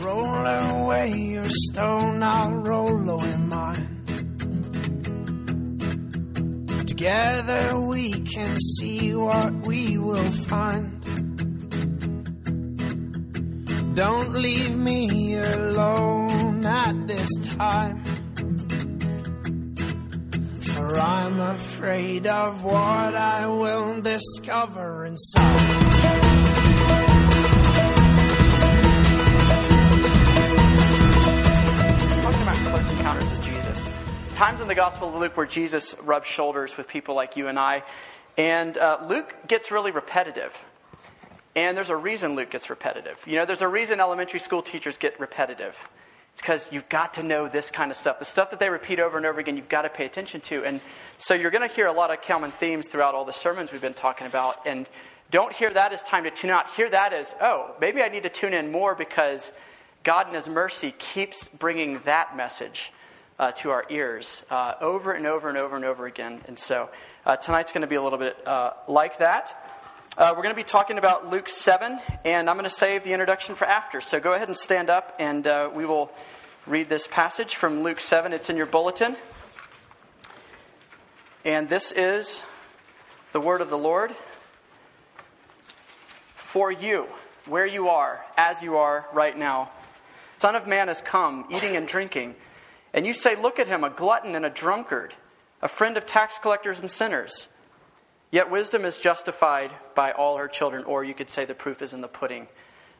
Roll away your stone, I'll roll oh, away mine. Together we can see what we will find. Don't leave me alone at this time. For I'm afraid of what I will discover inside. Close encounters with Jesus. Times in the Gospel of Luke where Jesus rubs shoulders with people like you and I, and uh, Luke gets really repetitive. And there's a reason Luke gets repetitive. You know, there's a reason elementary school teachers get repetitive. It's because you've got to know this kind of stuff. The stuff that they repeat over and over again, you've got to pay attention to. And so you're going to hear a lot of common themes throughout all the sermons we've been talking about. And don't hear that as time to tune out. Hear that as, oh, maybe I need to tune in more because God in His mercy keeps bringing that message uh, to our ears uh, over and over and over and over again. And so uh, tonight's going to be a little bit uh, like that. Uh, we're going to be talking about Luke 7, and I'm going to save the introduction for after. So go ahead and stand up, and uh, we will read this passage from Luke 7. It's in your bulletin. And this is the word of the Lord for you, where you are, as you are right now. Son of Man has come, eating and drinking. And you say, Look at him, a glutton and a drunkard, a friend of tax collectors and sinners. Yet wisdom is justified by all her children, or you could say the proof is in the pudding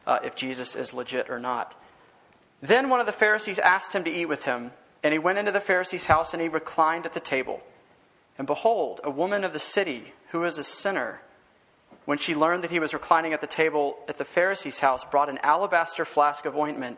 uh, if Jesus is legit or not. Then one of the Pharisees asked him to eat with him, and he went into the Pharisee's house and he reclined at the table. And behold, a woman of the city who was a sinner, when she learned that he was reclining at the table at the Pharisee's house, brought an alabaster flask of ointment,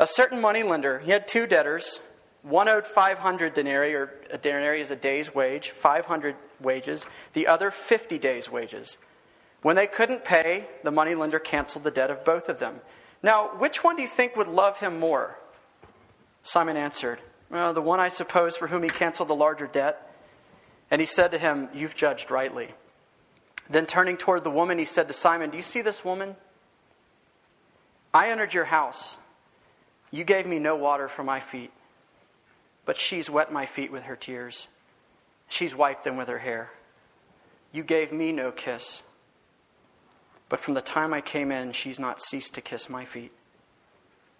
A certain moneylender, he had two debtors. One owed 500 denarii, or a denarii is a day's wage, 500 wages. The other, 50 days' wages. When they couldn't pay, the moneylender canceled the debt of both of them. Now, which one do you think would love him more? Simon answered, Well, the one, I suppose, for whom he canceled the larger debt. And he said to him, You've judged rightly. Then turning toward the woman, he said to Simon, Do you see this woman? I entered your house. You gave me no water for my feet, but she's wet my feet with her tears. She's wiped them with her hair. You gave me no kiss, but from the time I came in, she's not ceased to kiss my feet.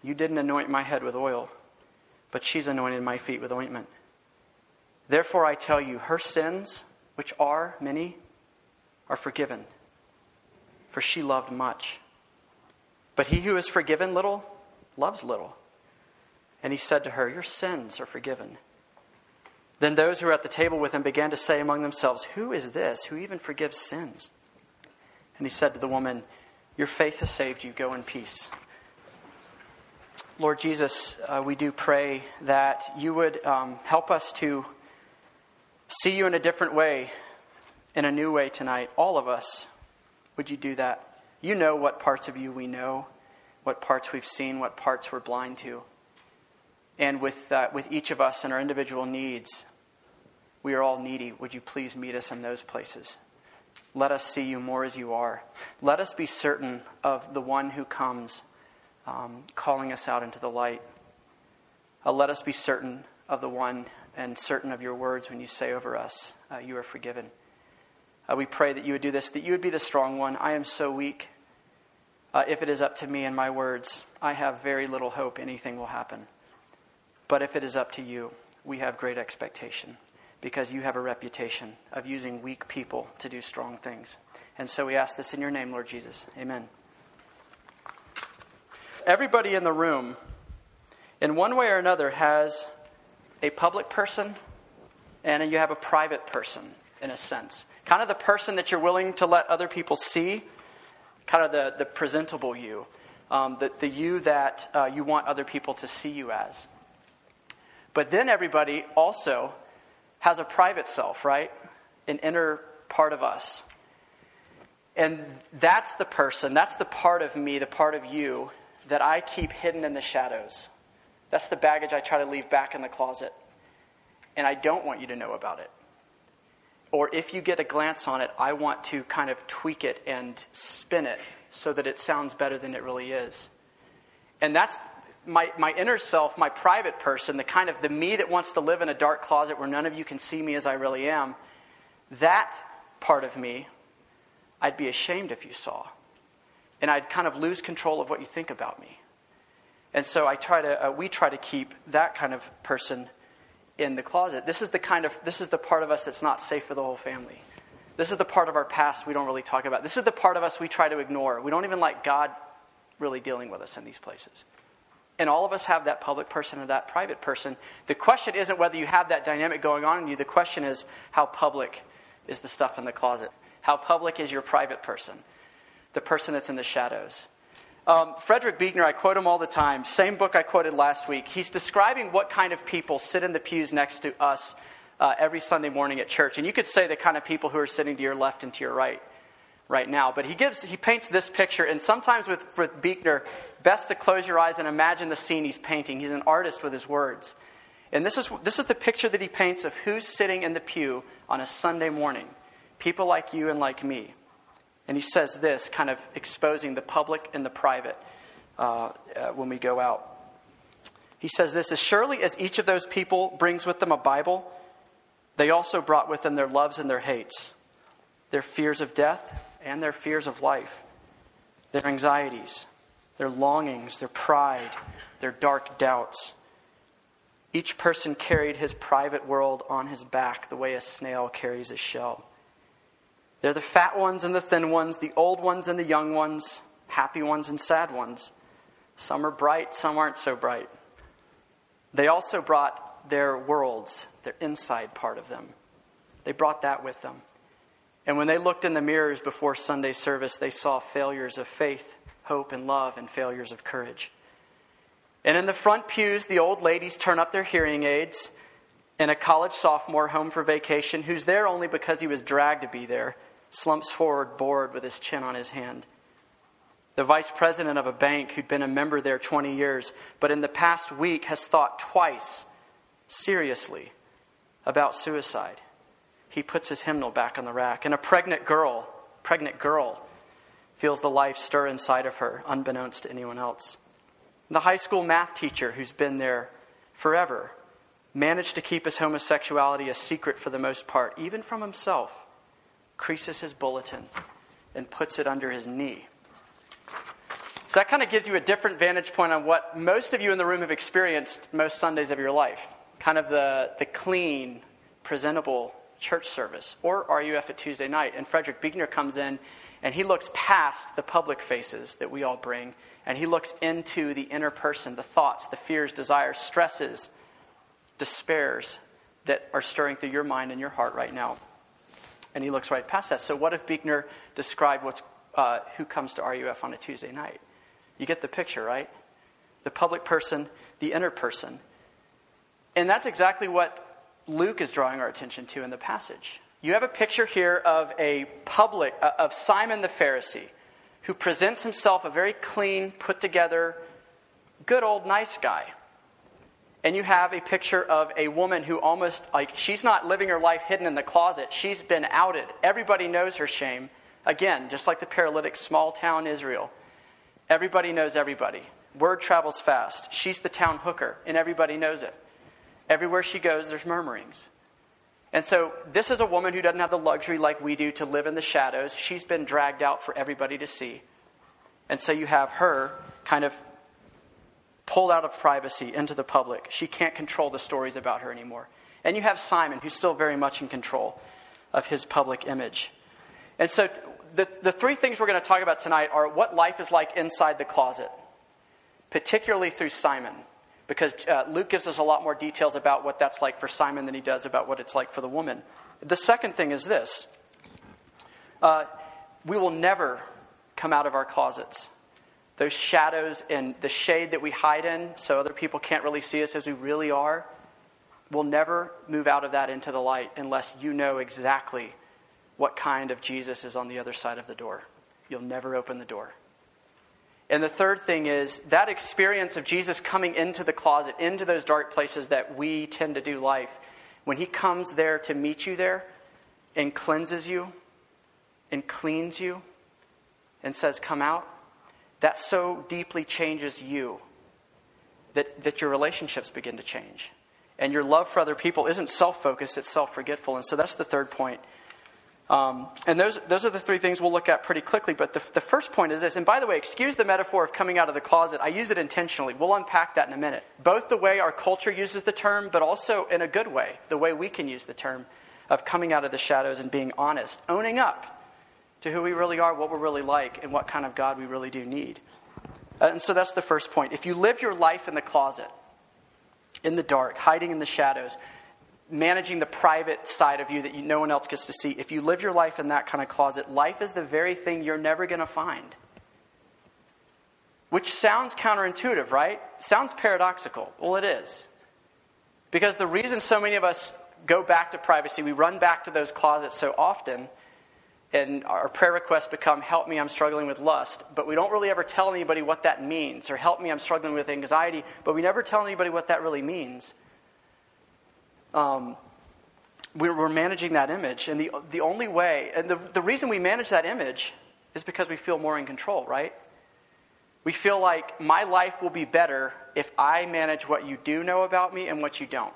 You didn't anoint my head with oil, but she's anointed my feet with ointment. Therefore, I tell you, her sins, which are many, are forgiven, for she loved much. But he who is forgiven little loves little. And he said to her, Your sins are forgiven. Then those who were at the table with him began to say among themselves, Who is this who even forgives sins? And he said to the woman, Your faith has saved you. Go in peace. Lord Jesus, uh, we do pray that you would um, help us to see you in a different way, in a new way tonight. All of us, would you do that? You know what parts of you we know, what parts we've seen, what parts we're blind to. And with, uh, with each of us and our individual needs, we are all needy. Would you please meet us in those places? Let us see you more as you are. Let us be certain of the one who comes um, calling us out into the light. Uh, let us be certain of the one and certain of your words when you say over us, uh, You are forgiven. Uh, we pray that you would do this, that you would be the strong one. I am so weak. Uh, if it is up to me and my words, I have very little hope anything will happen. But if it is up to you, we have great expectation because you have a reputation of using weak people to do strong things. And so we ask this in your name, Lord Jesus. Amen. Everybody in the room, in one way or another, has a public person and you have a private person, in a sense. Kind of the person that you're willing to let other people see, kind of the, the presentable you. um, the, the you that uh, you want other people to see you as. But then everybody also has a private self, right? An inner part of us. And that's the person, that's the part of me, the part of you that I keep hidden in the shadows. That's the baggage I try to leave back in the closet. And I don't want you to know about it. Or if you get a glance on it, I want to kind of tweak it and spin it so that it sounds better than it really is. And that's my, my inner self, my private person, the kind of the me that wants to live in a dark closet where none of you can see me as I really am. That part of me, I'd be ashamed if you saw. And I'd kind of lose control of what you think about me. And so I try to, uh, we try to keep that kind of person in the closet. This is the kind of, this is the part of us that's not safe for the whole family. This is the part of our past we don't really talk about. This is the part of us we try to ignore. We don't even like God really dealing with us in these places. And all of us have that public person or that private person. The question isn't whether you have that dynamic going on in you. The question is how public is the stuff in the closet? How public is your private person? The person that's in the shadows. Um, Frederick Buechner, I quote him all the time, same book I quoted last week. He's describing what kind of people sit in the pews next to us uh, every Sunday morning at church. And you could say the kind of people who are sitting to your left and to your right right now. But he gives he paints this picture, and sometimes with, with Buechner, best to close your eyes and imagine the scene he's painting. He's an artist with his words. And this is, this is the picture that he paints of who's sitting in the pew on a Sunday morning. People like you and like me. And he says this, kind of exposing the public and the private uh, uh, when we go out. He says this As surely as each of those people brings with them a Bible, they also brought with them their loves and their hates, their fears of death and their fears of life, their anxieties, their longings, their pride, their dark doubts. Each person carried his private world on his back the way a snail carries a shell. They're the fat ones and the thin ones, the old ones and the young ones, happy ones and sad ones. Some are bright, some aren't so bright. They also brought their worlds, their inside part of them. They brought that with them. And when they looked in the mirrors before Sunday service, they saw failures of faith, hope, and love, and failures of courage. And in the front pews, the old ladies turn up their hearing aids, and a college sophomore home for vacation, who's there only because he was dragged to be there, slumps forward, bored, with his chin on his hand. The vice president of a bank who'd been a member there 20 years, but in the past week has thought twice, seriously, about suicide. He puts his hymnal back on the rack. And a pregnant girl, pregnant girl, feels the life stir inside of her, unbeknownst to anyone else. The high school math teacher who's been there forever managed to keep his homosexuality a secret for the most part, even from himself creases his bulletin, and puts it under his knee. So that kind of gives you a different vantage point on what most of you in the room have experienced most Sundays of your life. Kind of the, the clean, presentable church service, or RUF at Tuesday night. And Frederick Buechner comes in and he looks past the public faces that we all bring, and he looks into the inner person, the thoughts, the fears, desires, stresses, despairs that are stirring through your mind and your heart right now. And he looks right past that. So, what if Buechner described what's, uh, who comes to RUF on a Tuesday night? You get the picture, right? The public person, the inner person. And that's exactly what Luke is drawing our attention to in the passage. You have a picture here of a public, uh, of Simon the Pharisee, who presents himself a very clean, put together, good old nice guy. And you have a picture of a woman who almost like she's not living her life hidden in the closet. She's been outed. Everybody knows her shame. Again just like the paralytic small town israel. Everybody knows everybody. Word travels fast. She's the town hooker and everybody knows it everywhere she goes there's murmurings and so this is a woman who doesn't have the luxury like we do to live in the shadows she's been dragged out for everybody to see and so you have her kind of pulled out of privacy into the public. She can't control the stories about her anymore. And you have Simon, who's still very much in control of his public image. And so, the, the three things we're going to talk about tonight are what life is like inside the closet, particularly through Simon, because uh, Luke gives us a lot more details about what that's like for Simon than he does about what it's like for the woman. The second thing is this uh, we will never come out of our closets those shadows and the shade that we hide in so other people can't really see us as we really are, we'll never move out of that into the light unless you know exactly what kind of Jesus is on the other side of the door. You'll never open the door. And the third thing is that experience of Jesus coming into the closet, into those dark places that we tend to do life, when he comes there to meet you there and cleanses you and cleans you and says, Come out, that so deeply changes you that, that your relationships begin to change. And your love for other people isn't self focused, it's self forgetful. And so that's the third point. Um, and those, those are the three things we'll look at pretty quickly. But the, the first point is this. And by the way, excuse the metaphor of coming out of the closet. I use it intentionally. We'll unpack that in a minute. Both the way our culture uses the term, but also in a good way, the way we can use the term of coming out of the shadows and being honest, owning up to who we really are, what we're really like, and what kind of God we really do need. And so that's the first point. If you live your life in the closet, in the dark, hiding in the shadows, managing the private side of you that you, no one else gets to see, if you live your life in that kind of closet, life is the very thing you're never going to find. Which sounds counterintuitive, right? Sounds paradoxical. Well, it is. Because the reason so many of us go back to privacy, we run back to those closets so often, and our prayer requests become, Help me, I'm struggling with lust. But we don't really ever tell anybody what that means, or Help me, I'm struggling with anxiety, but we never tell anybody what that really means um, we're, managing that image. And the, the only way, and the, the reason we manage that image is because we feel more in control, right? We feel like my life will be better if I manage what you do know about me and what you don't.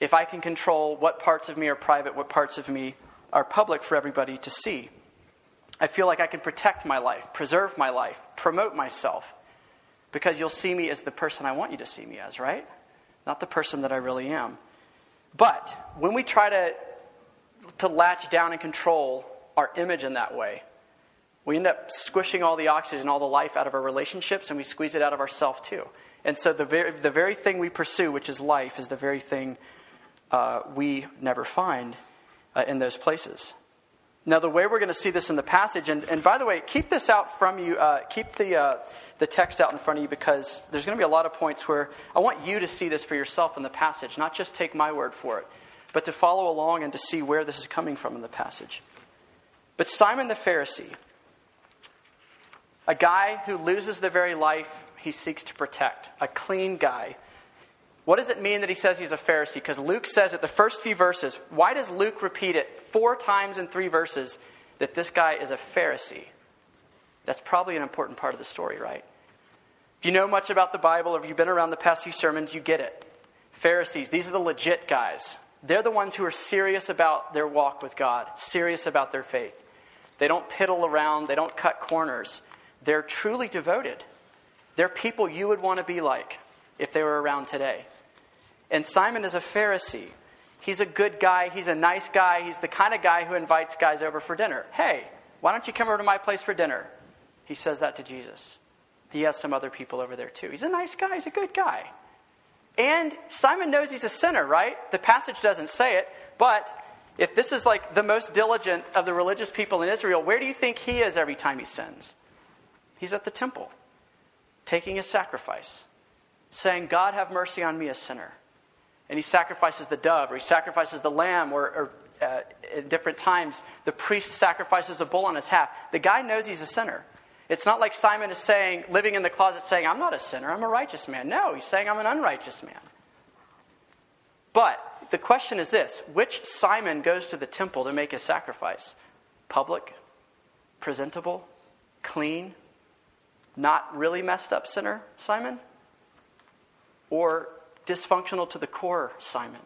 If I can control what parts of me are private, what parts of me are public for everybody to see. I feel like I can protect my life, preserve my life, promote myself, because you'll see me as the person I want you to see me as, right? Not the person that I really am. But when we try to, to latch down and control our image in that way, we end up squishing all the oxygen, all the life out of our relationships, and we squeeze it out of ourselves too. And so the very, the very thing we pursue, which is life, is the very thing uh, we never find uh, in those places. Now, the way we're going to see this in the passage, and, and by the way, keep this out from you, uh, keep the, uh, the text out in front of you because there's going to be a lot of points where I want you to see this for yourself in the passage, not just take my word for it, but to follow along and to see where this is coming from in the passage. But Simon the Pharisee, a guy who loses the very life he seeks to protect, a clean guy. What does it mean that he says he's a Pharisee? Because Luke says it the first few verses. Why does Luke repeat it four times in three verses that this guy is a Pharisee? That's probably an important part of the story, right? If you know much about the Bible or if you've been around the past few sermons, you get it. Pharisees, these are the legit guys. They're the ones who are serious about their walk with God, serious about their faith. They don't piddle around, they don't cut corners. They're truly devoted. They're people you would want to be like if they were around today. And Simon is a Pharisee. He's a good guy, he's a nice guy, he's the kind of guy who invites guys over for dinner. Hey, why don't you come over to my place for dinner? He says that to Jesus. He has some other people over there too. He's a nice guy, he's a good guy. And Simon knows he's a sinner, right? The passage doesn't say it, but if this is like the most diligent of the religious people in Israel, where do you think he is every time he sins? He's at the temple, taking a sacrifice, saying, God, have mercy on me, a sinner. And he sacrifices the dove, or he sacrifices the lamb, or, or uh, at different times, the priest sacrifices a bull on his half. The guy knows he's a sinner. It's not like Simon is saying, living in the closet, saying, I'm not a sinner, I'm a righteous man. No, he's saying, I'm an unrighteous man. But the question is this which Simon goes to the temple to make his sacrifice? Public, presentable, clean, not really messed up sinner, Simon? Or dysfunctional to the core, Simon?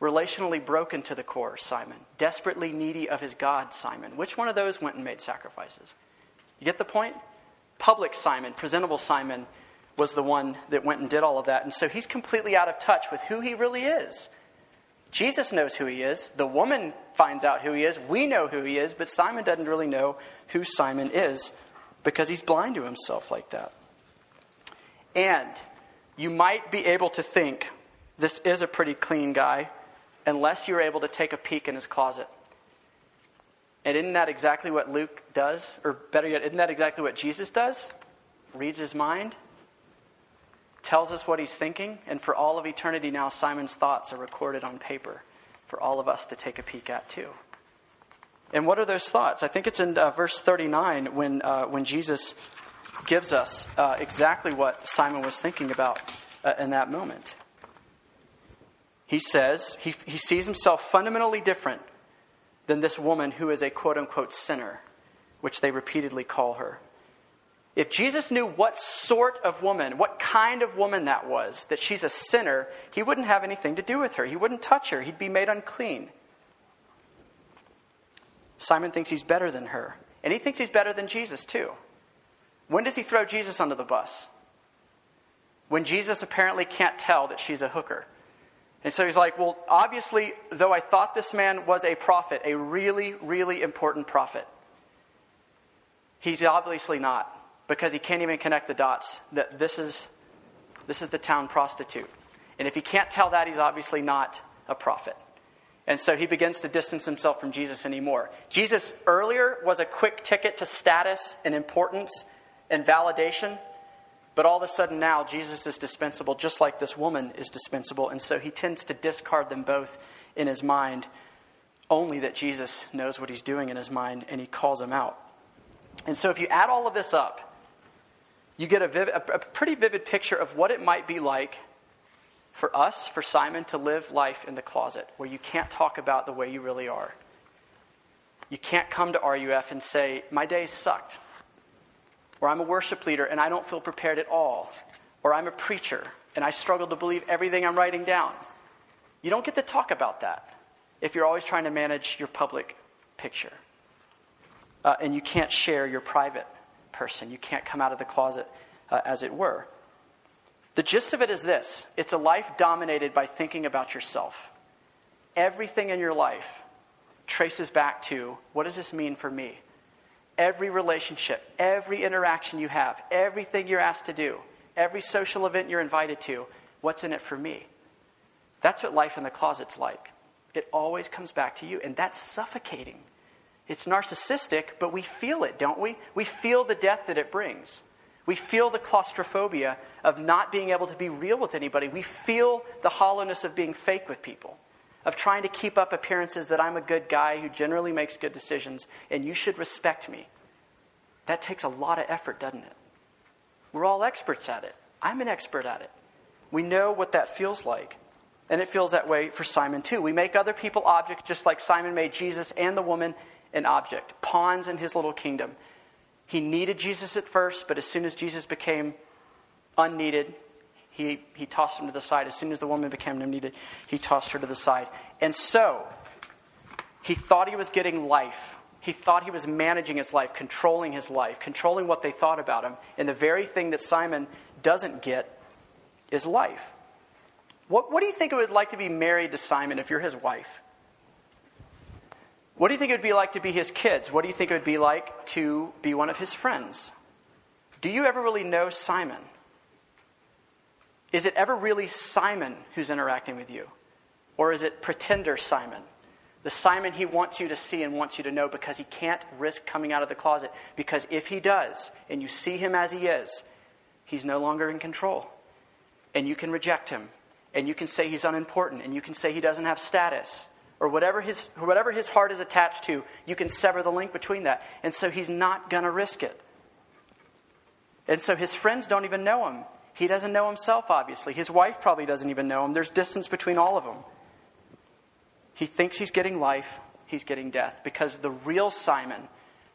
Relationally broken to the core, Simon? Desperately needy of his God, Simon? Which one of those went and made sacrifices? You get the point? Public Simon, presentable Simon, was the one that went and did all of that. And so he's completely out of touch with who he really is. Jesus knows who he is. The woman finds out who he is. We know who he is, but Simon doesn't really know who Simon is because he's blind to himself like that. And you might be able to think this is a pretty clean guy unless you're able to take a peek in his closet And isn't that exactly what Luke does? Or better yet, isn't that exactly what Jesus does? Reads his mind, tells us what he's thinking, and for all of eternity now, Simon's thoughts are recorded on paper for all of us to take a peek at too. And what are those thoughts? I think it's in uh, verse 39 when, uh, when Jesus gives us uh, exactly what Simon was thinking about uh, in that moment. He says he, he sees himself fundamentally different than this woman who is a quote unquote sinner, which they repeatedly call her. If Jesus knew what sort of woman, what kind of woman that was, that she's a sinner, he wouldn't have anything to do with her. He wouldn't touch her. He'd be made unclean. Simon thinks he's better than her. And he thinks he's better than Jesus, too. When does he throw Jesus under the bus? When Jesus apparently can't tell that she's a hooker. And so he's like, Well, obviously, though I thought this man was a prophet, a really, really important prophet, he's obviously not because he can't even connect the dots that this is, this is the town prostitute. And if he can't tell that, he's obviously not a prophet. And so he begins to distance himself from Jesus anymore. Jesus earlier was a quick ticket to status and importance and validation, but all of a sudden now Jesus is dispensable, just like this woman is dispensable. And so he tends to discard them both in his mind, only that Jesus knows what he's doing in his mind and he calls him out. And so if you add all of this up, you get a, vivid, a pretty vivid picture of what it might be like for us, for Simon, to live life in the closet where you can't talk about the way you really are. You can't come to RUF and say, My day sucked. Or I'm a worship leader and I don't feel prepared at all. Or I'm a preacher and I struggle to believe everything I'm writing down. You don't get to talk about that if you're always trying to manage your public picture. Uh, and you can't share your private person. You can't come out of the closet, uh, as it were. The gist of it is this it's a life dominated by thinking about yourself. Everything in your life traces back to what does this mean for me? Every relationship, every interaction you have, everything you're asked to do, every social event you're invited to, what's in it for me? That's what life in the closet's like. It always comes back to you, and that's suffocating. It's narcissistic, but we feel it, don't we? We feel the death that it brings. We feel the claustrophobia of not being able to be real with anybody. We feel the hollowness of being fake with people, of trying to keep up appearances that I'm a good guy who generally makes good decisions and you should respect me. That takes a lot of effort, doesn't it? We're all experts at it. I'm an expert at it. We know what that feels like. And it feels that way for Simon too. We make other people objects just like Simon made Jesus and the woman an object, pawns in his little kingdom. He needed Jesus at first, but as soon as Jesus became unneeded, he, he tossed him to the side. As soon as the woman became unneeded, he tossed her to the side. And so, he thought he was getting life. He thought he was managing his life, controlling his life, controlling what they thought about him. And the very thing that Simon doesn't get is life. What, what do you think it would like to be married to Simon if you're his wife? What do you think it would be like to be his kids? What do you think it would be like to be one of his friends? Do you ever really know Simon? Is it ever really Simon who's interacting with you? Or is it pretender Simon? The Simon he wants you to see and wants you to know because he can't risk coming out of the closet. Because if he does, and you see him as he is, he's no longer in control. And you can reject him. And you can say he's unimportant. And you can say he doesn't have status or whatever his, whatever his heart is attached to, you can sever the link between that. And so he's not going to risk it. And so his friends don't even know him. He doesn't know himself, obviously. His wife probably doesn't even know him. There's distance between all of them. He thinks he's getting life, he's getting death, because the real Simon,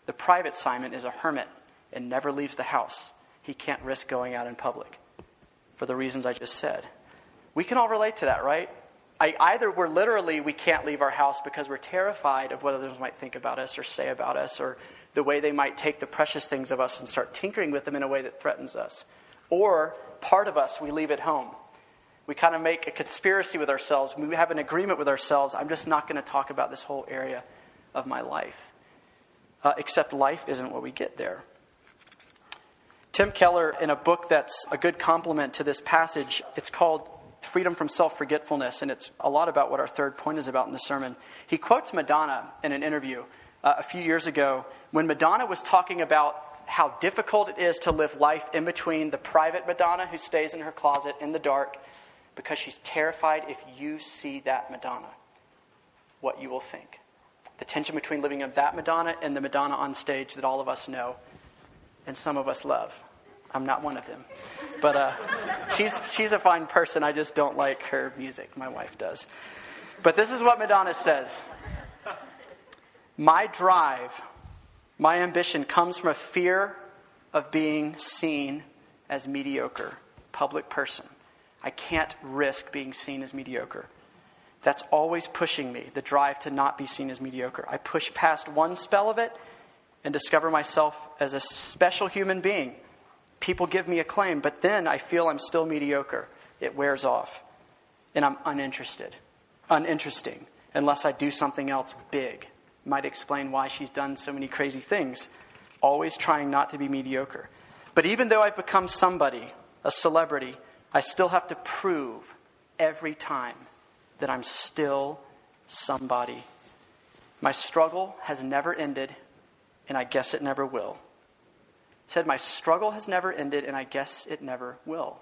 the private Simon, is a hermit and never leaves the house. He can't risk going out in public for the reasons I just said. We can all relate to that, right? I, either we're literally, we can't leave our house because we're terrified of what others might think about us or say about us or the way they might take the precious things of us and start tinkering with them in a way that threatens us. Or part of us, we leave at home. We kind of make a conspiracy with ourselves. We have an agreement with ourselves. I'm just not going to talk about this whole area of my life. Uh, except life isn't what we get there. Tim Keller, in a book that's a good complement to this passage, it's called freedom from self forgetfulness, and it's a lot about what our third point is about in the sermon. He quotes Madonna in an interview uh, a few years ago when Madonna was talking about how difficult it is to live life in between the private Madonna who stays in her closet in the dark because she's terrified if you see that Madonna, what you will think. The tension between living of that Madonna and the Madonna on stage that all of us know and some of us love. I'm not one of them. But uh, she's, she's a fine person. I just don't like her music. My wife does. But this is what Madonna says My drive, my ambition comes from a fear of being seen as mediocre, public person. I can't risk being seen as mediocre. That's always pushing me, the drive to not be seen as mediocre. I push past one spell of it and discover myself as a special human being. People give me acclaim, but then I feel I'm still mediocre. It wears off. And I'm uninterested, uninteresting, unless I do something else big. Might explain why she's done so many crazy things, always trying not to be mediocre. But even though I've become somebody, a celebrity, I still have to prove every time that I'm still somebody. My struggle has never ended, and I guess it never will. said, My struggle has never ended, and I guess it never will.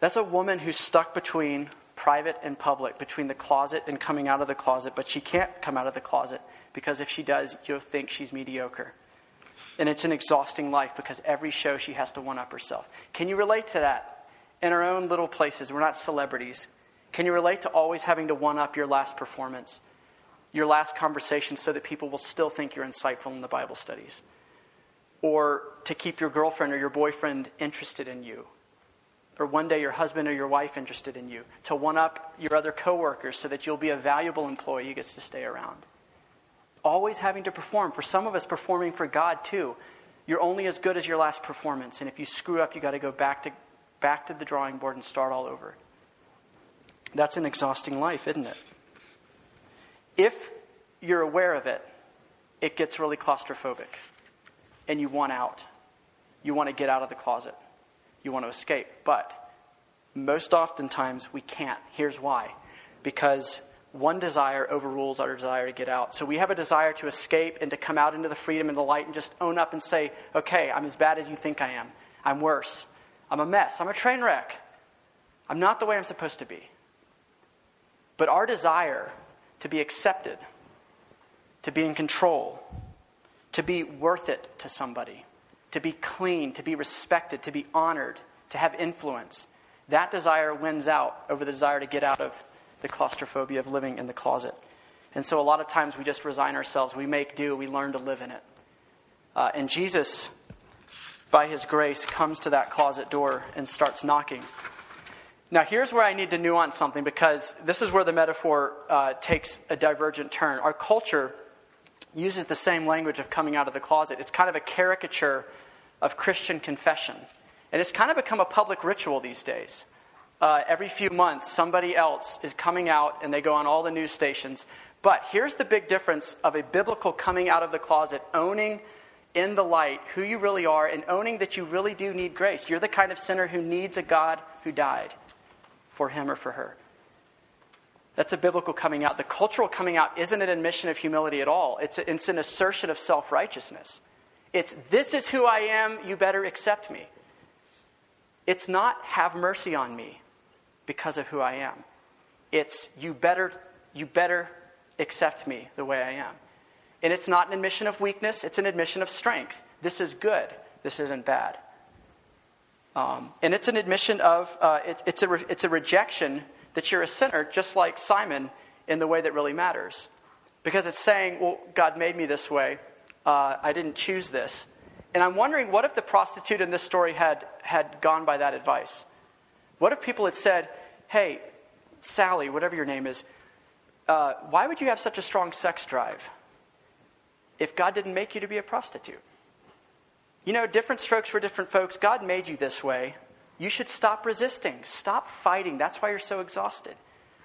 That's a woman who's stuck between private and public, between the closet and coming out of the closet, but she can't come out of the closet because if she does, you'll think she's mediocre. And it's an exhausting life because every show she has to one up herself. Can you relate to that? In our own little places, we're not celebrities. Can you relate to always having to one up your last performance, your last conversation, so that people will still think you're insightful in the Bible studies? Or to keep your girlfriend or your boyfriend interested in you? Or one day your husband or your wife interested in you? To one up your other coworkers so that you'll be a valuable employee who gets to stay around? Always having to perform. For some of us, performing for God too. You're only as good as your last performance. And if you screw up, you got to go back to, back to the drawing board and start all over. That's an exhausting life, isn't it? If you're aware of it, it gets really claustrophobic. And you want out. You want to get out of the closet. You want to escape. But most oftentimes we can't. Here's why. Because one desire overrules our desire to get out. So we have a desire to escape and to come out into the freedom and the light and just own up and say, okay, I'm as bad as you think I am. I'm worse. I'm a mess. I'm a train wreck. I'm not the way I'm supposed to be. But our desire to be accepted, to be in control, to be worth it to somebody, to be clean, to be respected, to be honored, to have influence, that desire wins out over the desire to get out of the claustrophobia of living in the closet. And so a lot of times we just resign ourselves. We make do. We learn to live in it. Uh, and Jesus, by his grace, comes to that closet door and starts knocking. Now, here's where I need to nuance something because this is where the metaphor uh, takes a divergent turn. Our culture uses the same language of coming out of the closet, it's kind of a caricature of Christian confession. And it's kind of become a public ritual these days uh, every few months, somebody else is coming out and they go on all the news stations. But here's the big difference of a biblical coming out of the closet, owning in the light who you really are, and owning that you really do need grace. You're the kind of sinner who needs a God who died for him or for her. That's a biblical coming out. The cultural coming out isn't an admission of humility at all, it's, a, it's an assertion of self righteousness. It's, this is who I am, you better accept me. It's not, have mercy on me because of who I am. It's you better you better accept me the way I am. And it's not an admission of weakness, it's an admission of strength. This is good, this isn't bad. Um, and it's an admission of, uh, it, it's, a re, it's a rejection that you're a sinner, just like Simon, in the way that really matters. Because it's saying, well, God made me this way, uh, I didn't choose this. And I'm wondering, what if the prostitute in this story had, had gone by that advice? What if people had said, hey, Sally, whatever your name is, uh, why would you have such a strong sex drive if God didn't make you to be a prostitute? You know, different strokes for different folks. God made you this way. You should stop resisting. Stop fighting. That's why you're so exhausted.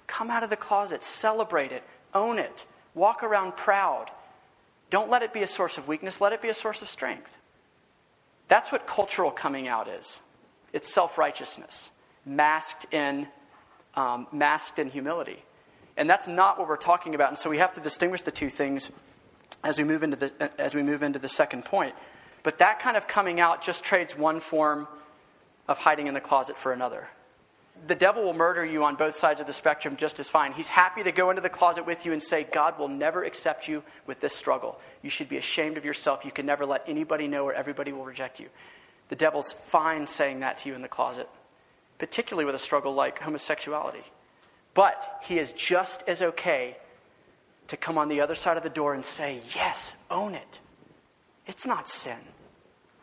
Come out of the closet, celebrate it, own it, walk around proud. Don't let it be a source of weakness, let it be a source of strength. That's what cultural coming out is it's self righteousness, masked in um, masked in humility. And that's not what we're talking about. And so we have to distinguish the two things as we move into the, as we move into the second point. But that kind of coming out just trades one form of hiding in the closet for another. The devil will murder you on both sides of the spectrum just as fine. He's happy to go into the closet with you and say, God will never accept you with this struggle. You should be ashamed of yourself. You can never let anybody know or everybody will reject you. The devil's fine saying that to you in the closet, particularly with a struggle like homosexuality. But he is just as okay to come on the other side of the door and say, Yes, own it. It's not sin.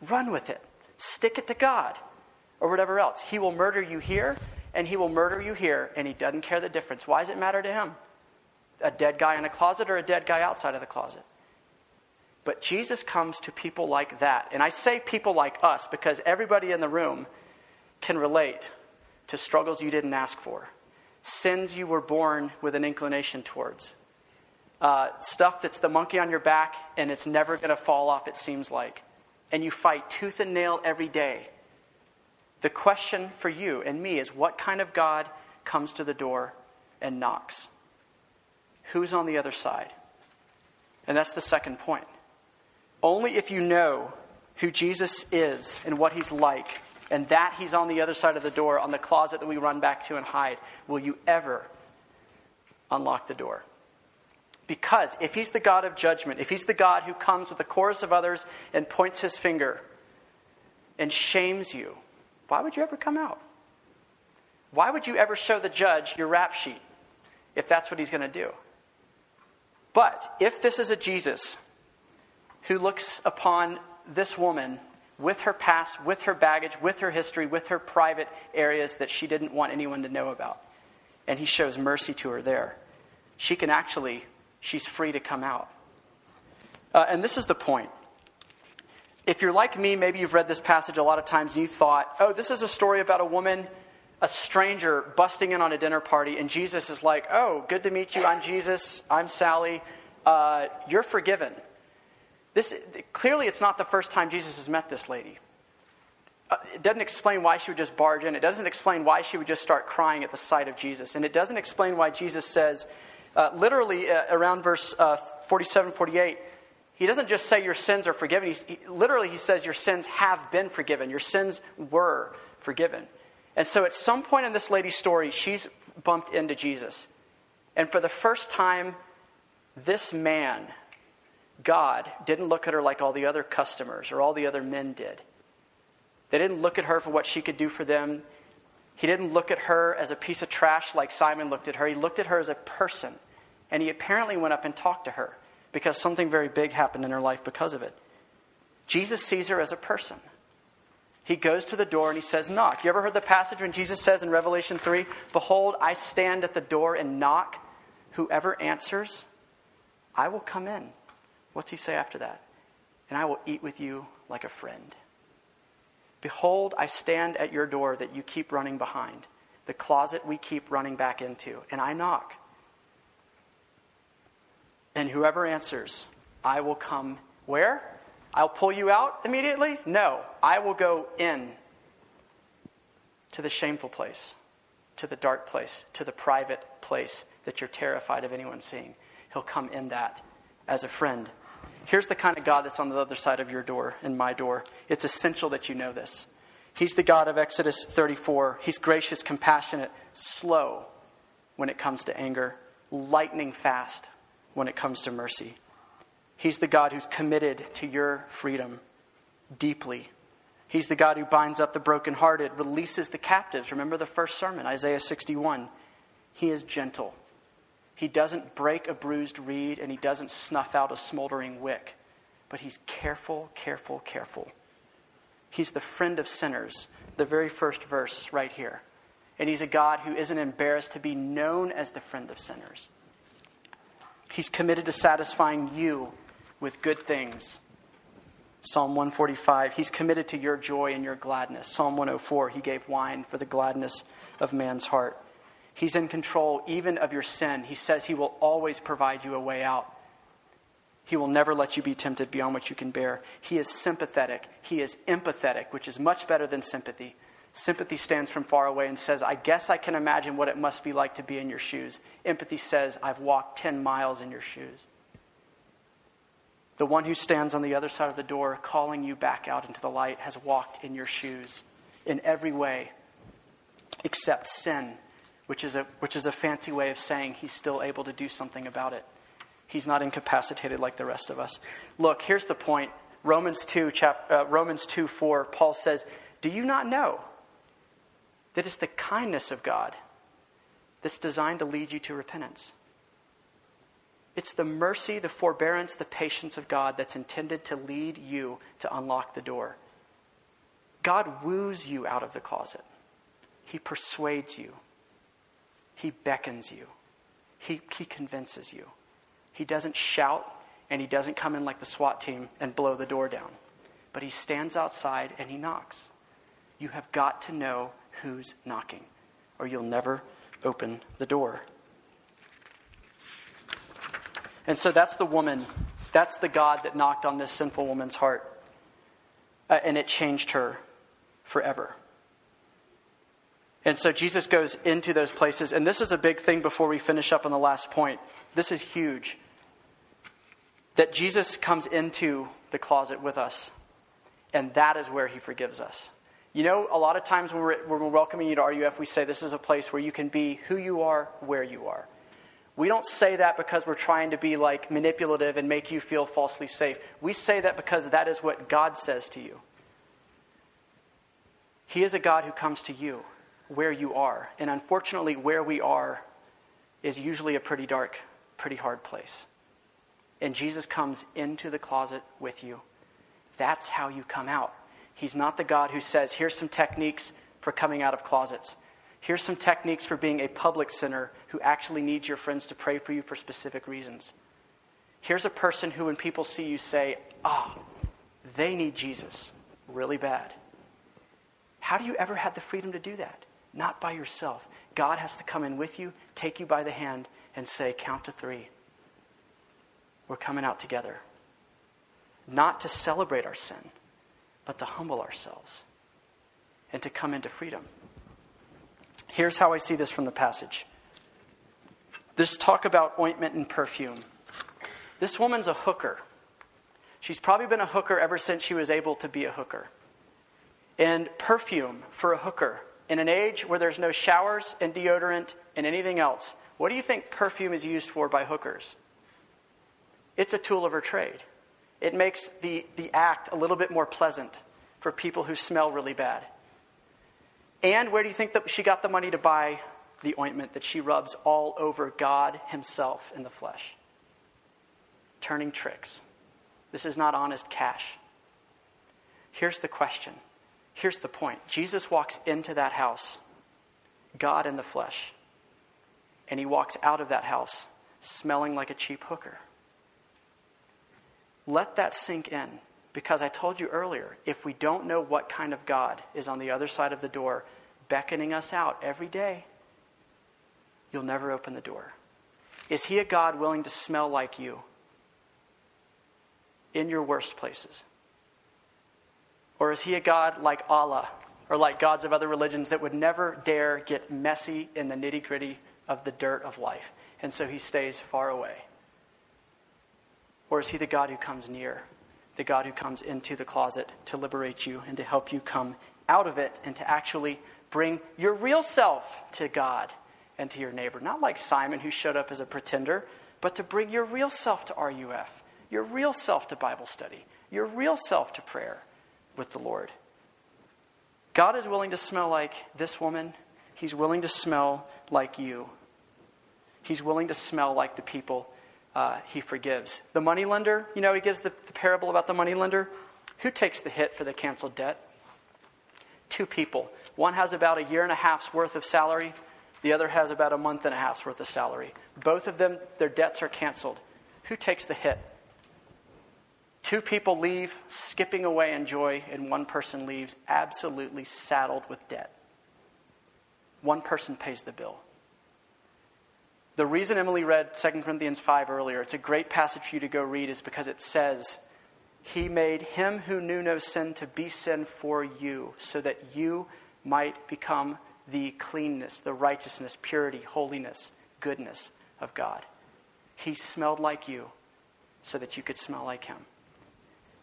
Run with it. Stick it to God or whatever else. He will murder you here and he will murder you here, and he doesn't care the difference. Why does it matter to him? A dead guy in a closet or a dead guy outside of the closet? But Jesus comes to people like that. And I say people like us because everybody in the room can relate to struggles you didn't ask for, sins you were born with an inclination towards, uh, stuff that's the monkey on your back and it's never going to fall off, it seems like. And you fight tooth and nail every day the question for you and me is what kind of God comes to the door and knocks? Who's on the other side? And that's the second point. Only if you know who Jesus is and what he's like, and that he's on the other side of the door, on the closet that we run back to and hide, will you ever unlock the door. Because if he's the God of judgment, if he's the God who comes with a chorus of others and points his finger and shames you, why would you ever come out? Why would you ever show the judge your rap sheet if that's what he's going to do? But if this is a Jesus who looks upon this woman with her past, with her baggage, with her history, with her private areas that she didn't want anyone to know about, and he shows mercy to her there, she can actually, she's free to come out. Uh, and this is the point if you're like me, maybe you've read this passage a lot of times and you thought, oh, this is a story about a woman, a stranger, busting in on a dinner party, and Jesus is like, oh, good to meet you. I'm Jesus. I'm Sally. Uh, you're forgiven. This, clearly, it's not the first time Jesus has met this lady. Uh, it doesn't explain why she would just barge in. It doesn't explain why she would just start crying at the sight of Jesus. And it doesn't explain why Jesus says, uh, literally uh, around verse uh, 47, 48, he doesn't just say your sins are forgiven. He, literally, he says your sins have been forgiven. Your sins were forgiven. And so at some point in this lady's story, she's bumped into Jesus. And for the first time, this man, God, didn't look at her like all the other customers or all the other men did. They didn't look at her for what she could do for them. He didn't look at her as a piece of trash like Simon looked at her. He looked at her as a person. And he apparently went up and talked to her because something very big happened in her life because of it. Jesus sees her as a person. He goes to the door and he says, Knock. You ever heard the passage when Jesus says in Revelation 3, Behold, I stand at the door and knock. Whoever answers, I will come in. What's he say after that? And I will eat with you like a friend. Behold, I stand at your door that you keep running behind, the closet we keep running back into, and I knock. And whoever answers, I will come where? I'll pull you out immediately? No. I will go in to the shameful place, to the dark place, to the private place that you're terrified of anyone seeing. He'll come in that as a friend. Here's the kind of God that's on the other side of your door and my door. It's essential that you know this. He's the God of Exodus 34. He's gracious, compassionate, slow when it comes to anger, lightning fast when it comes to mercy. He's the God who's committed to your freedom deeply. He's the God who binds up the brokenhearted, releases the captives. Remember the first sermon, Isaiah 61. He is gentle. He doesn't break a bruised reed and he doesn't snuff out a smoldering wick, but he's careful, careful, careful. He's the friend of sinners, the very first verse right here. And he's a God who isn't embarrassed to be known as the friend of sinners. He's committed to satisfying you with good things. Psalm 145, He's committed to your joy and your gladness. Psalm 104, He gave wine for the gladness of man's heart. He's in control even of your sin. He says He will always provide you a way out. He will never let you be tempted beyond what you can bear. He is sympathetic. He is empathetic, which is much better than sympathy. Sympathy stands from far away and says, I guess I can imagine what it must be like to be in your shoes. Empathy says, I've walked 10 miles in your shoes. The one who stands on the other side of the door, calling you back out into the light, has walked in your shoes in every way except sin, which is a, which is a fancy way of saying he's still able to do something about it. He's not incapacitated like the rest of us. Look, here's the point. Romans 2, chap, uh, Romans 2 4, Paul says, Do you not know that it's the kindness of God that's designed to lead you to repentance? It's the mercy, the forbearance, the patience of God that's intended to lead you to unlock the door. God woos you out of the closet. He persuades you. He beckons you. He, he convinces you. He doesn't shout and he doesn't come in like the SWAT team and blow the door down. But he stands outside and he knocks. You have got to know who's knocking, or you'll never open the door. And so that's the woman, that's the God that knocked on this sinful woman's heart. Uh, and it changed her forever. And so Jesus goes into those places. And this is a big thing before we finish up on the last point. This is huge. That Jesus comes into the closet with us, and that is where he forgives us. You know, a lot of times when we're, when we're welcoming you to RUF, we say this is a place where you can be who you are, where you are. We don't say that because we're trying to be like manipulative and make you feel falsely safe. We say that because that is what God says to you. He is a God who comes to you where you are. And unfortunately, where we are is usually a pretty dark, pretty hard place. And Jesus comes into the closet with you. That's how you come out. He's not the God who says, here's some techniques for coming out of closets. Here's some techniques for being a public sinner who actually needs your friends to pray for you for specific reasons. Here's a person who, when people see you, say, ah, oh, they need Jesus really bad. How do you ever have the freedom to do that? Not by yourself. God has to come in with you, take you by the hand, and say, Count to three. We're coming out together. Not to celebrate our sin, but to humble ourselves and to come into freedom. Here's how I see this from the passage this talk about ointment and perfume. This woman's a hooker. She's probably been a hooker ever since she was able to be a hooker. And perfume for a hooker in an age where there's no showers and deodorant and anything else, what do you think perfume is used for by hookers? It's a tool of her trade. It makes the, the act a little bit more pleasant for people who smell really bad. And where do you think that she got the money to buy the ointment that she rubs all over God Himself in the flesh? Turning tricks. This is not honest cash. Here's the question Here's the point Jesus walks into that house, God in the flesh, and he walks out of that house smelling like a cheap hooker. Let that sink in because I told you earlier if we don't know what kind of God is on the other side of the door beckoning us out every day, you'll never open the door. Is he a God willing to smell like you in your worst places? Or is he a God like Allah or like gods of other religions that would never dare get messy in the nitty gritty of the dirt of life? And so he stays far away. Or is he the God who comes near, the God who comes into the closet to liberate you and to help you come out of it and to actually bring your real self to God and to your neighbor? Not like Simon who showed up as a pretender, but to bring your real self to RUF, your real self to Bible study, your real self to prayer with the Lord. God is willing to smell like this woman. He's willing to smell like you. He's willing to smell like the people uh, he forgives. The money lender, you know, he gives the, the parable about the money lender. Who takes the hit for the canceled debt? Two people. One has about a year and a half's worth of salary, the other has about a month and a half's worth of salary. Both of them, their debts are canceled. Who takes the hit? Two people leave skipping away in joy, and one person leaves absolutely saddled with debt. One person pays the bill. The reason Emily read 2 Corinthians 5 earlier, it's a great passage for you to go read, is because it says, He made him who knew no sin to be sin for you, so that you might become the cleanness, the righteousness, purity, holiness, goodness of God. He smelled like you so that you could smell like him.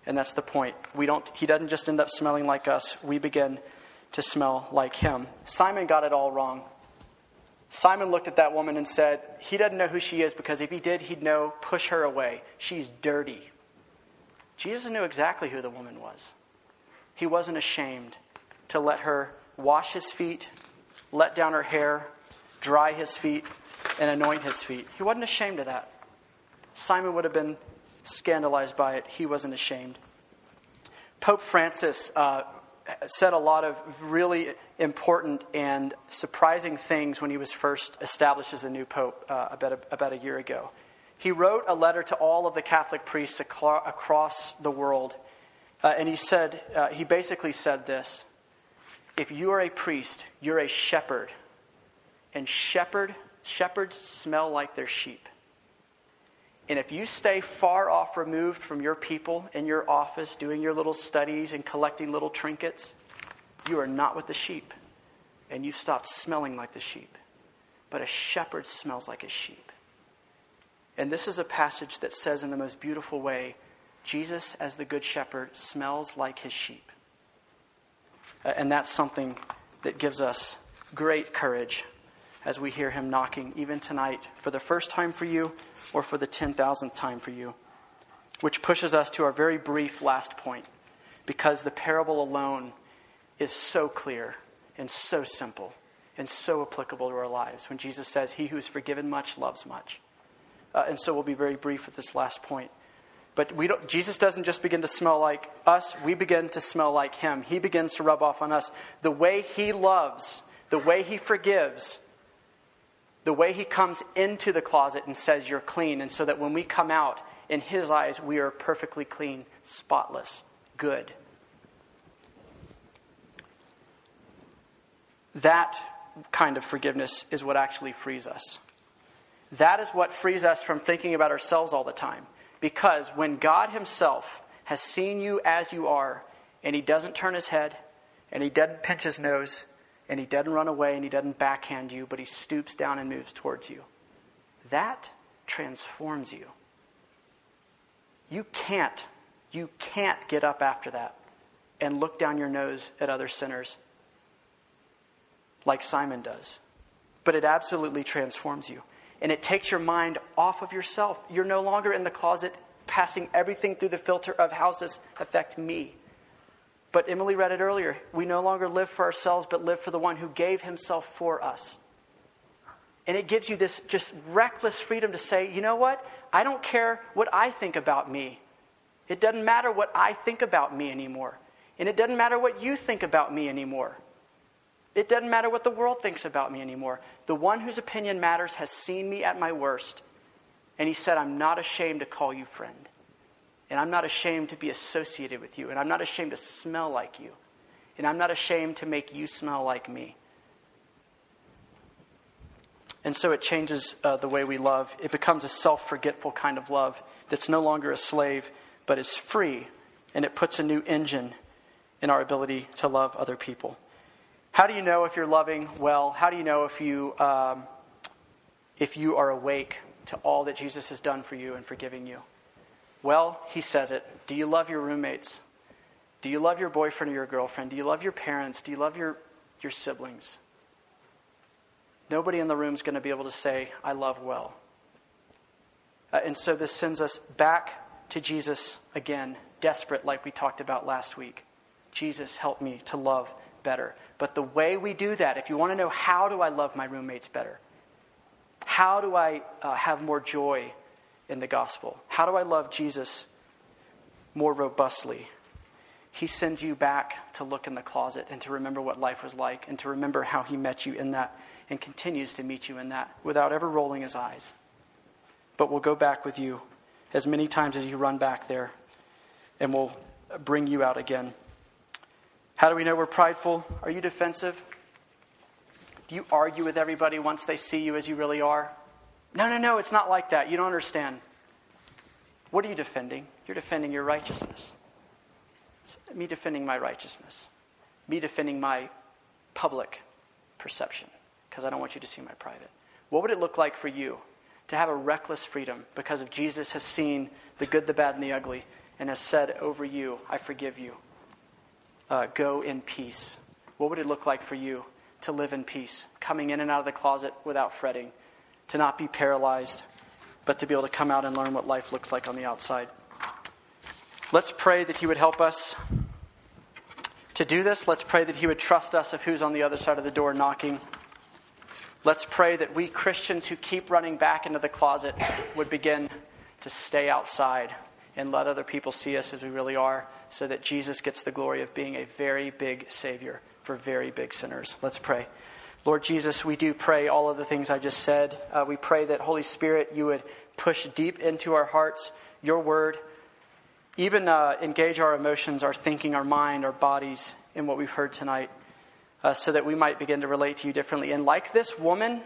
And that's the point. We don't, he doesn't just end up smelling like us, we begin to smell like him. Simon got it all wrong. Simon looked at that woman and said, He doesn't know who she is because if he did, he'd know, push her away. She's dirty. Jesus knew exactly who the woman was. He wasn't ashamed to let her wash his feet, let down her hair, dry his feet, and anoint his feet. He wasn't ashamed of that. Simon would have been scandalized by it. He wasn't ashamed. Pope Francis uh, said a lot of really important and surprising things when he was first established as a new pope uh, about, a, about a year ago. He wrote a letter to all of the Catholic priests across the world, uh, and he said, uh, he basically said this If you are a priest, you're a shepherd, and shepherd, shepherds smell like their sheep. And if you stay far off removed from your people in your office, doing your little studies and collecting little trinkets, you are not with the sheep. And you've stopped smelling like the sheep. But a shepherd smells like a sheep. And this is a passage that says in the most beautiful way Jesus, as the good shepherd, smells like his sheep. And that's something that gives us great courage as we hear him knocking, even tonight, for the first time for you or for the 10,000th time for you. Which pushes us to our very brief last point, because the parable alone is so clear and so simple and so applicable to our lives when Jesus says, He who is forgiven much loves much. Uh, and so we'll be very brief with this last point. But we don't, Jesus doesn't just begin to smell like us, we begin to smell like Him. He begins to rub off on us. The way He loves, the way He forgives, the way he comes into the closet and says, You're clean, and so that when we come out, in his eyes, we are perfectly clean, spotless, good. That kind of forgiveness is what actually frees us. That is what frees us from thinking about ourselves all the time. Because when God Himself has seen you as you are, and He doesn't turn His head, and He doesn't pinch His nose, and he doesn't run away and he doesn't backhand you, but he stoops down and moves towards you. That transforms you. You can't, you can't get up after that and look down your nose at other sinners like Simon does. But it absolutely transforms you. And it takes your mind off of yourself. You're no longer in the closet passing everything through the filter of how does this affect me? But Emily read it earlier. We no longer live for ourselves, but live for the one who gave himself for us. And it gives you this just reckless freedom to say, you know what? I don't care what I think about me. It doesn't matter what I think about me anymore. And it doesn't matter what you think about me anymore. It doesn't matter what the world thinks about me anymore. The one whose opinion matters has seen me at my worst. And he said, I'm not ashamed to call you friend. And I'm not ashamed to be associated with you. And I'm not ashamed to smell like you. And I'm not ashamed to make you smell like me. And so it changes uh, the way we love. It becomes a self forgetful kind of love that's no longer a slave, but is free. And it puts a new engine in our ability to love other people. How do you know if you're loving well? How do you know if you, um, if you are awake to all that Jesus has done for you and forgiving you? Well, he says it. Do you love your roommates? Do you love your boyfriend or your girlfriend? Do you love your parents? Do you love your, your siblings? Nobody in the room is going to be able to say, I love well. Uh, and so this sends us back to Jesus again, desperate, like we talked about last week. Jesus, help me to love better. But the way we do that, if you want to know how do I love my roommates better, how do I uh, have more joy in the gospel? How do I love Jesus more robustly? He sends you back to look in the closet and to remember what life was like and to remember how he met you in that and continues to meet you in that without ever rolling his eyes. But we'll go back with you as many times as you run back there and we'll bring you out again. How do we know we're prideful? Are you defensive? Do you argue with everybody once they see you as you really are? No, no, no, it's not like that. You don't understand. What are you defending? You're defending your righteousness. It's me defending my righteousness. Me defending my public perception because I don't want you to see my private. What would it look like for you to have a reckless freedom because of Jesus has seen the good, the bad, and the ugly and has said over you, I forgive you? Uh, go in peace. What would it look like for you to live in peace, coming in and out of the closet without fretting, to not be paralyzed, but to be able to come out and learn what life looks like on the outside? Let's pray that He would help us to do this. Let's pray that He would trust us of who's on the other side of the door knocking. Let's pray that we Christians who keep running back into the closet would begin to stay outside and let other people see us as we really are so that Jesus gets the glory of being a very big Savior for very big sinners. Let's pray. Lord Jesus, we do pray all of the things I just said. Uh, we pray that, Holy Spirit, you would push deep into our hearts your word, even uh, engage our emotions, our thinking, our mind, our bodies in what we've heard tonight uh, so that we might begin to relate to you differently. And like this woman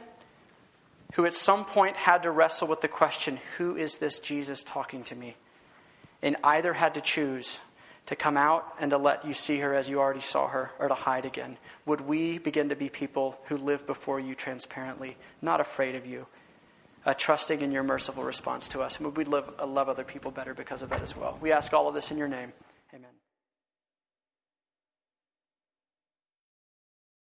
who at some point had to wrestle with the question, Who is this Jesus talking to me? And either had to choose to come out and to let you see her as you already saw her, or to hide again. Would we begin to be people who live before you transparently, not afraid of you, uh, trusting in your merciful response to us? And would we live, uh, love other people better because of that as well? We ask all of this in your name.